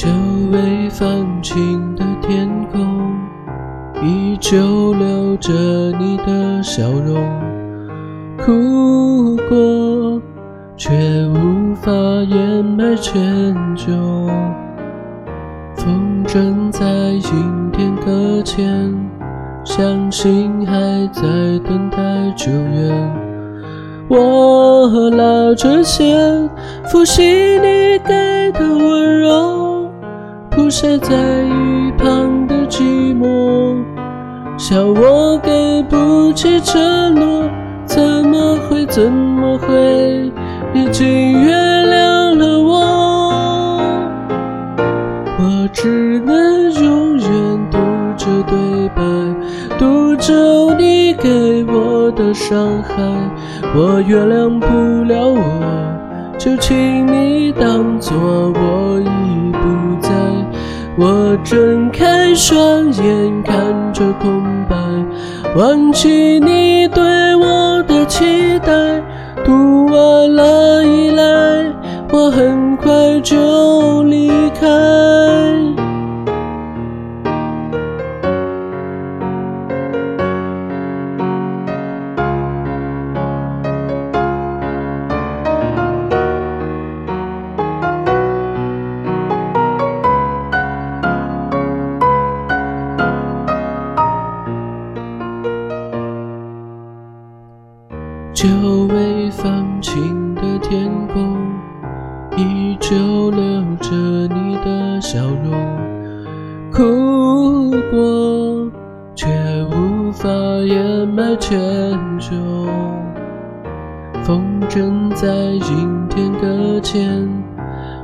久未放晴的天空，依旧留着你的笑容。哭过，却无法掩埋歉疚。风筝在阴天搁浅，相信还在等待救援。我拉着线，复习你给的温柔，铺晒在一旁的寂寞。笑我给不起承诺，怎么会怎么会，已经原谅了我。我只能永远读着对白，读着你给我的伤害。我原谅不了我，就请你当作我已。我睁开双眼看着空白，忘记你对我的期待。读完了天空，依旧留着你的笑容。哭过，却无法掩埋歉疚。风筝在阴天搁浅，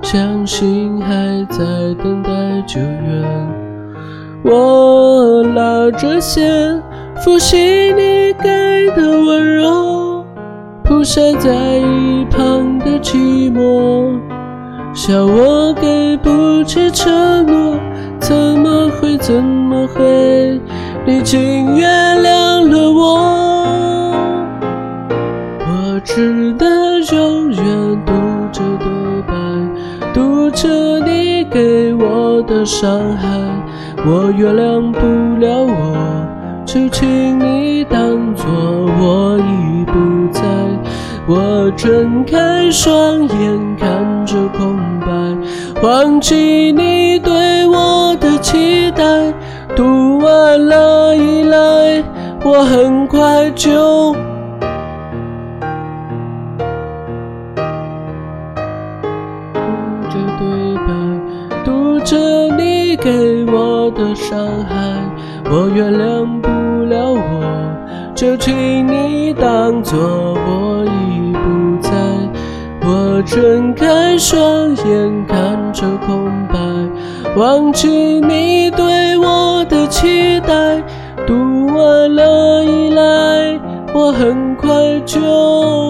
相信还在等待救援。我拉着线，复习你给的温柔，铺晒在一旁的寂寞。笑我给不起承诺，怎么会怎么会，你竟原谅了我。我只能永远读着对白，读着你给我的伤害。我原谅不了我，就请你当作我已。我睁开双眼看着空白，忘记你对我的期待。读完了依赖，我很快就。读着对白，读着你给我的伤害，我原谅不了我，就请你当作我。我睁开双眼看着空白，忘记你对我的期待。读完了依赖，我很快就。